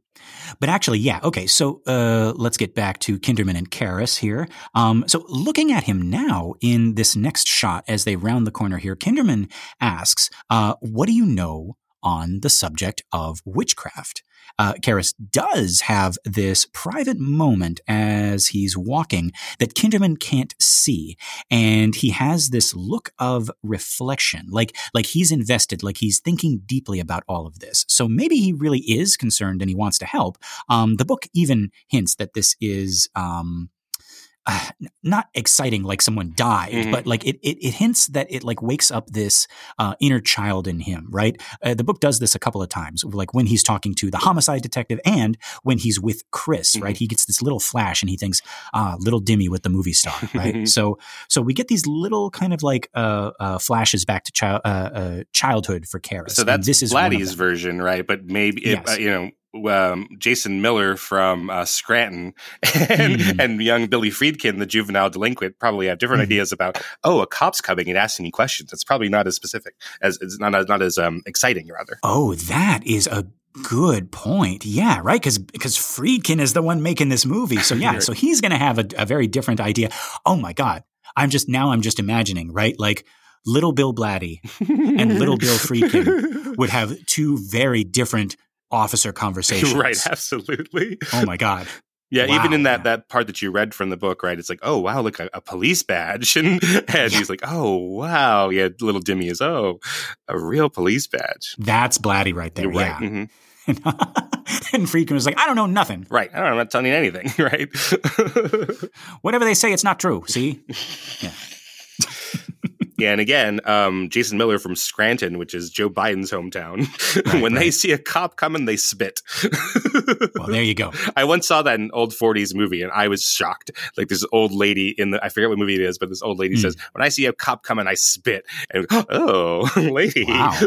But actually, yeah. Okay. So uh, let's get back to Kinderman and Karras here. Um, so looking at him now in this next shot as they round the corner here, Kinderman asks, uh, What do you know on the subject of witchcraft? Uh, Karras does have this private moment as he's walking that Kinderman can't see, and he has this look of reflection, like like he's invested, like he's thinking deeply about all of this. So maybe he really is concerned and he wants to help. Um, the book even hints that this is. Um, uh, not exciting like someone died, mm-hmm. but like it, it, it hints that it like wakes up this uh, inner child in him, right? Uh, the book does this a couple of times, like when he's talking to the homicide detective and when he's with Chris, mm-hmm. right? He gets this little flash and he thinks, ah, little Dimmy with the movie star, right? so, so we get these little kind of like uh, uh, flashes back to child uh, childhood for Karras. So that's this is Blatty's version, right? But maybe yes. it, you know um, Jason Miller from uh, Scranton and, mm. and young Billy Friedkin, the juvenile delinquent, probably have different mm. ideas about, oh, a cop's coming and asking me questions. It's probably not as specific as it's not, not as um, exciting, rather. Oh, that is a good point. Yeah, right. Because because Friedkin is the one making this movie. So yeah, so he's going to have a, a very different idea. Oh my god, I'm just now I'm just imagining right like little Bill Blatty and little Bill Friedkin would have two very different officer conversations. right, absolutely. Oh my god. Yeah, wow. even in that that part that you read from the book, right? It's like, oh wow, look a, a police badge, and and yeah. he's like, oh wow, yeah. Little Dimmy is oh, a real police badge. That's Blatty right there. You're yeah. Mm-hmm. and Friedkin was like, I don't know nothing. Right. I don't know, I'm not telling you anything. Right. Whatever they say, it's not true. See. Yeah. Yeah, and again, um, Jason Miller from Scranton, which is Joe Biden's hometown, right, when right. they see a cop coming, they spit. well, there you go. I once saw that in an old 40s movie, and I was shocked. Like this old lady in the, I forget what movie it is, but this old lady mm. says, when I see a cop coming, I spit. And, oh, lady. Wow.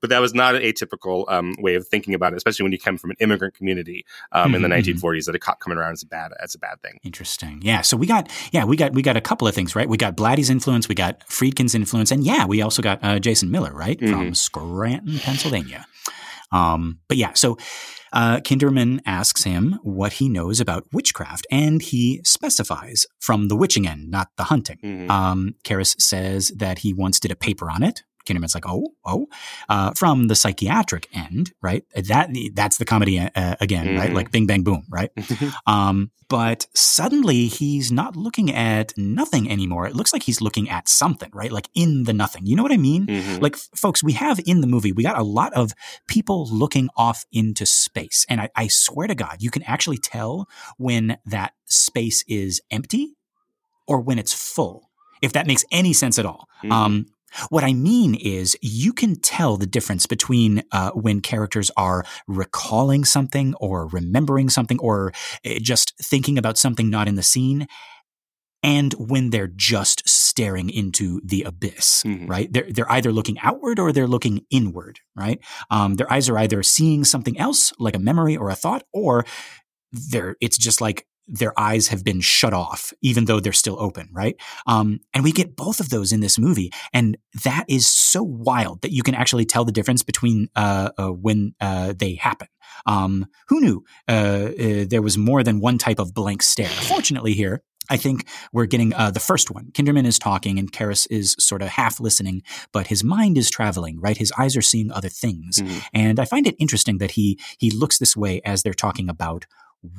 But that was not an atypical um, way of thinking about it, especially when you come from an immigrant community um, mm-hmm. in the 1940s. Mm-hmm. That a cop coming around is a bad that's a bad thing. Interesting. Yeah. So we got yeah we got we got a couple of things right. We got Blatty's influence, we got Friedkin's influence, and yeah, we also got uh, Jason Miller right mm-hmm. from Scranton, Pennsylvania. Um, but yeah, so uh, Kinderman asks him what he knows about witchcraft, and he specifies from the witching end, not the hunting. Mm-hmm. Um, Karras says that he once did a paper on it, Kinderman's like, oh, oh, uh, from the psychiatric end, right? That that's the comedy uh, again, mm-hmm. right? Like Bing Bang Boom, right? um, but suddenly he's not looking at nothing anymore. It looks like he's looking at something, right? Like in the nothing. You know what I mean? Mm-hmm. Like, folks, we have in the movie, we got a lot of people looking off into space, and I, I swear to God, you can actually tell when that space is empty or when it's full if that makes any sense at all. Mm-hmm. Um, what I mean is, you can tell the difference between uh, when characters are recalling something or remembering something or eh, just thinking about something not in the scene and when they're just staring into the abyss, mm-hmm. right? They're, they're either looking outward or they're looking inward, right? Um, their eyes are either seeing something else, like a memory or a thought, or they're, it's just like their eyes have been shut off, even though they're still open, right? Um, and we get both of those in this movie, and that is so wild that you can actually tell the difference between uh, uh, when uh, they happen. Um, who knew uh, uh, there was more than one type of blank stare? Fortunately, here I think we're getting uh, the first one. Kinderman is talking and Karras is sort of half listening, but his mind is traveling, right? His eyes are seeing other things. Mm-hmm. And I find it interesting that he he looks this way as they're talking about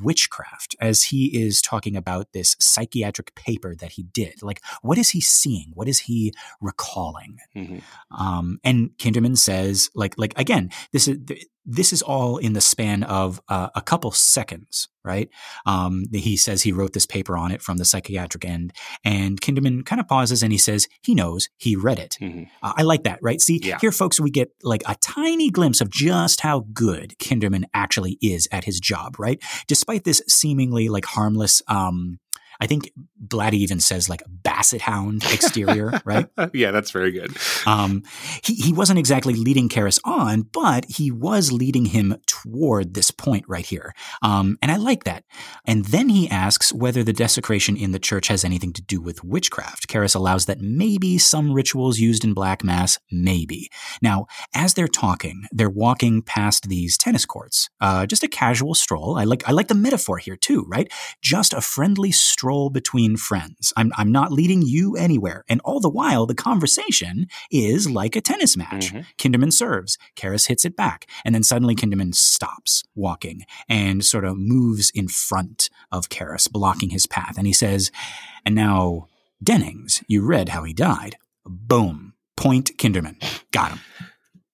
witchcraft as he is talking about this psychiatric paper that he did. Like, what is he seeing? What is he recalling? Mm-hmm. Um, and Kinderman says, like, like again, this is this is all in the span of uh, a couple seconds, right? Um, he says he wrote this paper on it from the psychiatric end, and Kinderman kind of pauses and he says he knows he read it. Mm-hmm. Uh, I like that, right? See, yeah. here, folks, we get like a tiny glimpse of just how good Kinderman actually is at his job, right? Despite this seemingly like harmless, um, I think Blatty even says like basset hound exterior, right? Yeah, that's very good. Um, he, he wasn't exactly leading Karras on, but he was leading him toward this point right here. Um, and I like that. And then he asks whether the desecration in the church has anything to do with witchcraft. Karras allows that maybe some rituals used in Black Mass, maybe. Now, as they're talking, they're walking past these tennis courts. Uh, just a casual stroll. I like I like the metaphor here too, right? Just a friendly stroll stroll between friends. I'm, I'm not leading you anywhere. And all the while, the conversation is like a tennis match. Mm-hmm. Kinderman serves, Karras hits it back, and then suddenly Kinderman stops walking and sort of moves in front of Karras, blocking his path. And he says, And now, Dennings, you read how he died. Boom. Point Kinderman. Got him.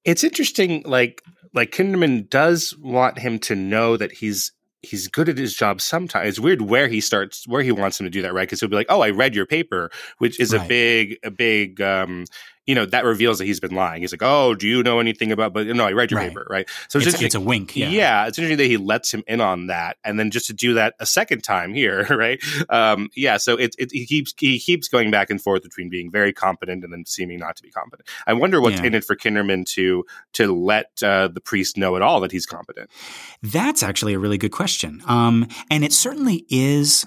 It's interesting, like like Kinderman does want him to know that he's he's good at his job sometimes. It's weird where he starts, where he wants him to do that, right? Because he'll be like, "Oh, I read your paper," which is right. a big, a big um, you know, that reveals that he's been lying. He's like, "Oh, do you know anything about?" But no, I read your right. paper, right? So it's, it's, it's, a wink. Yeah. yeah. it's interesting that he lets him in on that, and then just to do that a second time here, right? Um, yeah, so it, it he keeps he keeps going back and forth between being very competent and then seeming not to be competent. I wonder what's yeah. in it for Kinderman to to let uh, the priest know at all that he's competent. That's actually a really good question, um, and it certainly is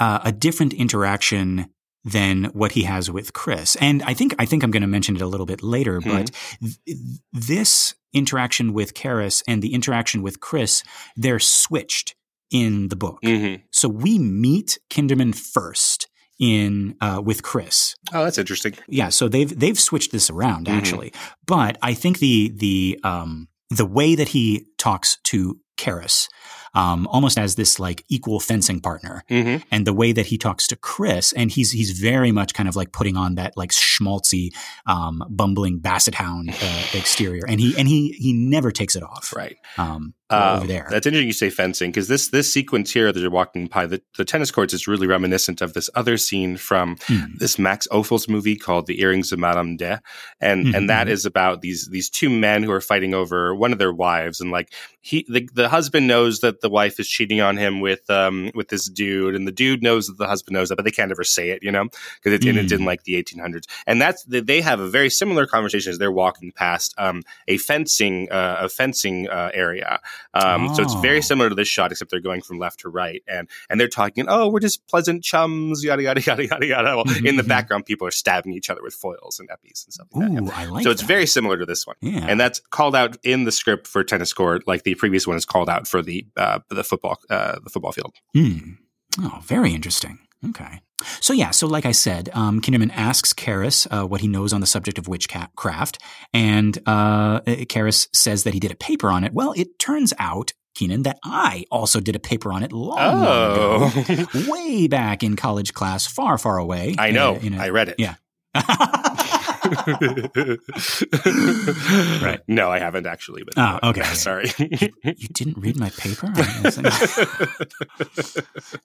uh, a different interaction than what he has with Chris. And I think I think I'm going to mention it a little bit later, mm-hmm. but th- this interaction with Karras and the interaction with Chris, they're switched in the book. Mm-hmm. So we meet Kinderman first in uh, with Chris. Oh, that's interesting. Yeah, so they've they've switched this around mm-hmm. actually, but I think the the um, the way that he talks to Karras um, almost as this like equal fencing partner. Mm-hmm. And the way that he talks to Chris, and he's he's very much kind of like putting on that like schmaltzy, um, bumbling basset hound uh, exterior, and he and he he never takes it off. Right. Um, uh, over there. That's interesting you say fencing because this this sequence here that you're walking by the, the tennis courts is really reminiscent of this other scene from mm. this Max Ophuls movie called The Earrings of Madame De, and mm-hmm. and that is about these these two men who are fighting over one of their wives, and like he the, the husband knows that the wife is cheating on him with um with this dude, and the dude knows that the husband knows that, but they can't ever say it, you know, because it's, mm. it's in like the 1800s, and that's they have a very similar conversation as they're walking past um a fencing uh, a fencing uh, area. Um, oh. So it's very oh. similar to this shot, except they're going from left to right, and and they're talking, oh, we're just pleasant chums, yada yada yada yada yada. Well, mm-hmm. in the background, people are stabbing each other with foils and épées and stuff. Like Ooh, that. I like so it's very similar to this one, yeah. and that's called out in the script for tennis court, like the previous one is called out for the uh, the football uh, the football field. Mm. Oh, very interesting. Okay. So yeah, so like I said, um, Kinderman asks Karras uh, what he knows on the subject of witchcraft, and uh, Karras says that he did a paper on it. Well, it turns out Keenan, that I also did a paper on it long, oh. long ago, way back in college class, far, far away. I know. Uh, I read it. Yeah. right. No, I haven't actually. But oh, okay. Sorry. you, you, didn't read my paper? I'm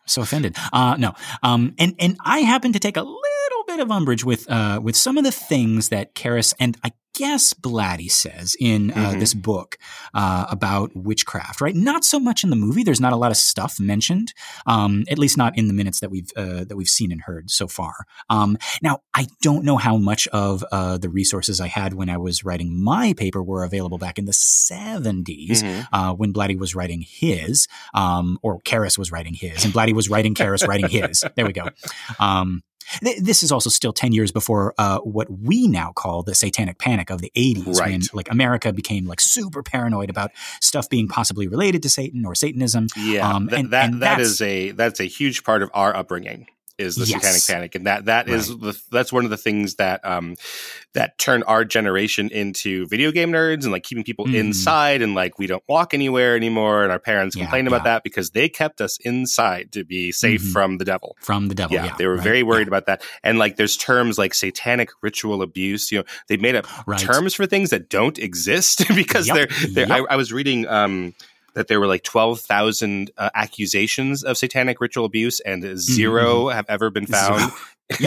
so offended. Uh, no. Um, and and I happen to take a little bit of umbrage with uh, with some of the things that Karras and I guess Blatty says in uh, mm-hmm. this book uh, about witchcraft, right? Not so much in the movie. There's not a lot of stuff mentioned, um, at least not in the minutes that we've uh, that we've seen and heard so far. Um, now, I don't know how much of uh, the resources I had when I was writing my paper were available back in the 70s mm-hmm. Uh, when Blatty was writing his, um, or Karras was writing his, and Blatty was writing Karras writing his. There we go. Um, this is also still 10 years before uh, what we now call the satanic panic of the 80s right. when like America became like super paranoid about stuff being possibly related to Satan or Satanism. Yeah. Um, and, that, and that is a that's a huge part of our upbringing. Is the Yes. Satanic Panic, and that that is Right. the that's one of the things that um that turned our generation into video game nerds and like keeping people Mhm. inside and like we don't walk anywhere anymore, and our parents Yeah, complain about that because they kept us inside to be safe Mhm. from the devil. From the devil. Yeah, Yeah. they were right, very worried yeah, about that, and like there's terms like satanic ritual abuse. You know, they made up Right. terms for things that don't exist because Yep, they're, they're yep. I, I was reading um that there were like 12,000 uh, accusations of satanic ritual abuse and 0 have ever been found.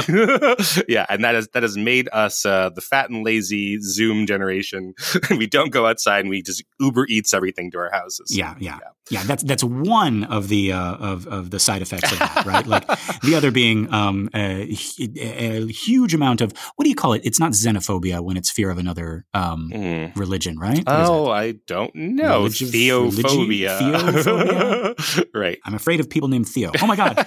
yeah, and that has that has made us uh, the fat and lazy Zoom generation. we don't go outside and we just Uber eats everything to our houses. Yeah, yeah, yeah. That's that's one of the uh, of of the side effects of that, right? Like the other being um, a, a huge amount of what do you call it? It's not xenophobia when it's fear of another um, Mm. religion, right? What is it? Oh, I don't know. Religi- Theophobia. religi- right. I'm afraid of people named Theo. Oh my god.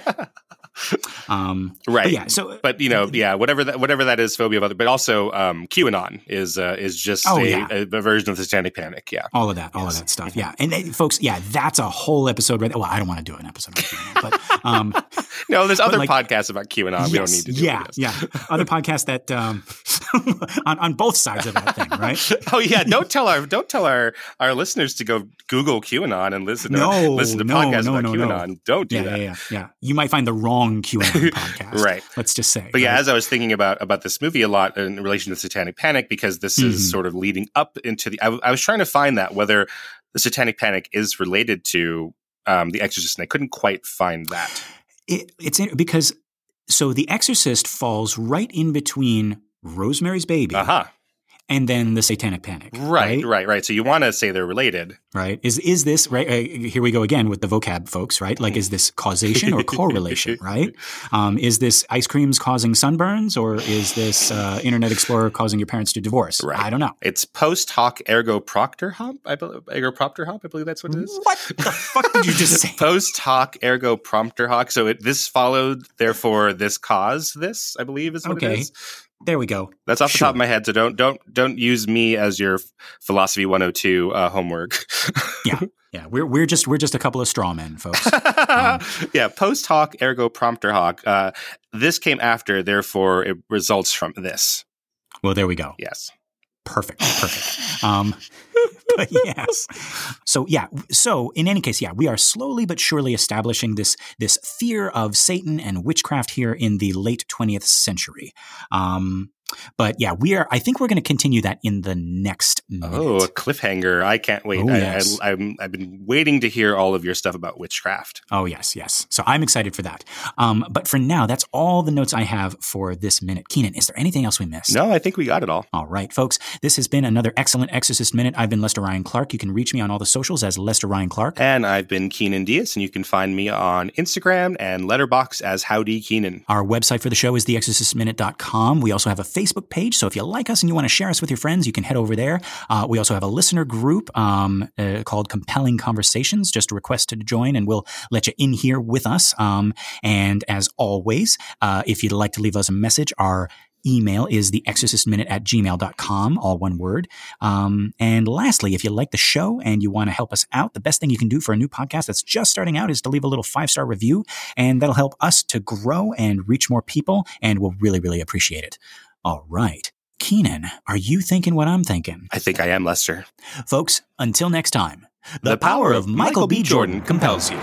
Um, Right. but yeah. So but you know, yeah, whatever that whatever that is, phobia of other. But also, um, QAnon is uh, is just Oh, a, yeah. a, a version of the Satanic Panic. Yeah, all of that, all Yes. of that stuff. Yeah, and uh, folks, yeah, that's a whole episode. Right. Well, I don't want to do an episode, on QAnon, but um, no, there's other like- podcasts about QAnon. we don't need to. Do yeah, this. yeah. Other podcasts that um, on on both sides of that thing, right? oh yeah, don't tell our don't tell our our listeners to go Google QAnon and listen to No, listen to no, podcasts no, about no, no. QAnon. Don't do Yeah, that. yeah, yeah, yeah. You might find the wrong QAnon podcast, Right. Let's just say. But yeah, right? as I was thinking about about this movie a lot in relation to Satanic Panic, because this is Mhm. sort of leading up into the. I, w- I was trying to find that whether the Satanic Panic is related to um, the Exorcist, and I couldn't quite find that. it, it's in, because so The Exorcist falls right in between Rosemary's Baby Uh huh. And then the Satanic Panic, Right, right, right. So you want to say they're related. right? Is is this right? Uh, here we go again with the vocab, folks. Right? Like, is this causation or correlation? Right? Um, is this ice creams causing sunburns, or is this uh, Internet Explorer causing your parents to divorce? Right. I don't know. It's post hoc ergo proctor hop. I believe ergo propter hop. I believe that's what it is. What the fuck did you just say? Post hoc ergo prompter hoc. So it, this followed, therefore this caused this. I believe is what Okay. it is. There we go. That's off the Sure. top of my head. So don't don't don't use me as your philosophy 102 uh, homework. Yeah, yeah. we're we're just we're just a couple of straw men, folks. yeah, post hoc ergo prompter hoc. Uh, this came after, therefore it results from this. Well, there we go. Yes. Perfect. Perfect. Um, yes. So yeah. So in any case, yeah, we are slowly but surely establishing this this fear of Satan and witchcraft here in the late twentieth century. Um, but yeah, we are. I think we're going to continue that in the next minute. Oh, a cliffhanger! I can't wait. Oh, I, yes. I, I'm, I've been waiting to hear all of your stuff about witchcraft. Oh, yes, yes. So I'm excited for that. Um, but for now, that's all the notes I have for this minute. Keenan, is there anything else we missed? No, I think we got it all. All right, folks. This has been another excellent Exorcist Minute. I've been Lester Ryan Clark. You can reach me on all the socials as Lester Ryan Clark. And I've been Keenan Diaz, and you can find me on Instagram and Letterboxd as Howdy Keenan. Our website for the show is theexorcistminute.com. We also have a Facebook page, so if you like us and you want to share us with your friends, you can head over there. Uh, we also have a listener group um, uh, called Compelling Conversations. Just request to join, and we'll let you in here with us. Um, and as always, uh, if you'd like to leave us a message, our email is theexorcistminute at gmail.com, all one word. Um, and lastly, if you like the show and you want to help us out, the best thing you can do for a new podcast that's just starting out is to leave a little five star review, and that'll help us to grow and reach more people, and we'll really, really appreciate it. All right. Keenan, are you thinking what I'm thinking? I think I am Lester. Folks, until next time, the, power, of Michael, B. Jordan compels you.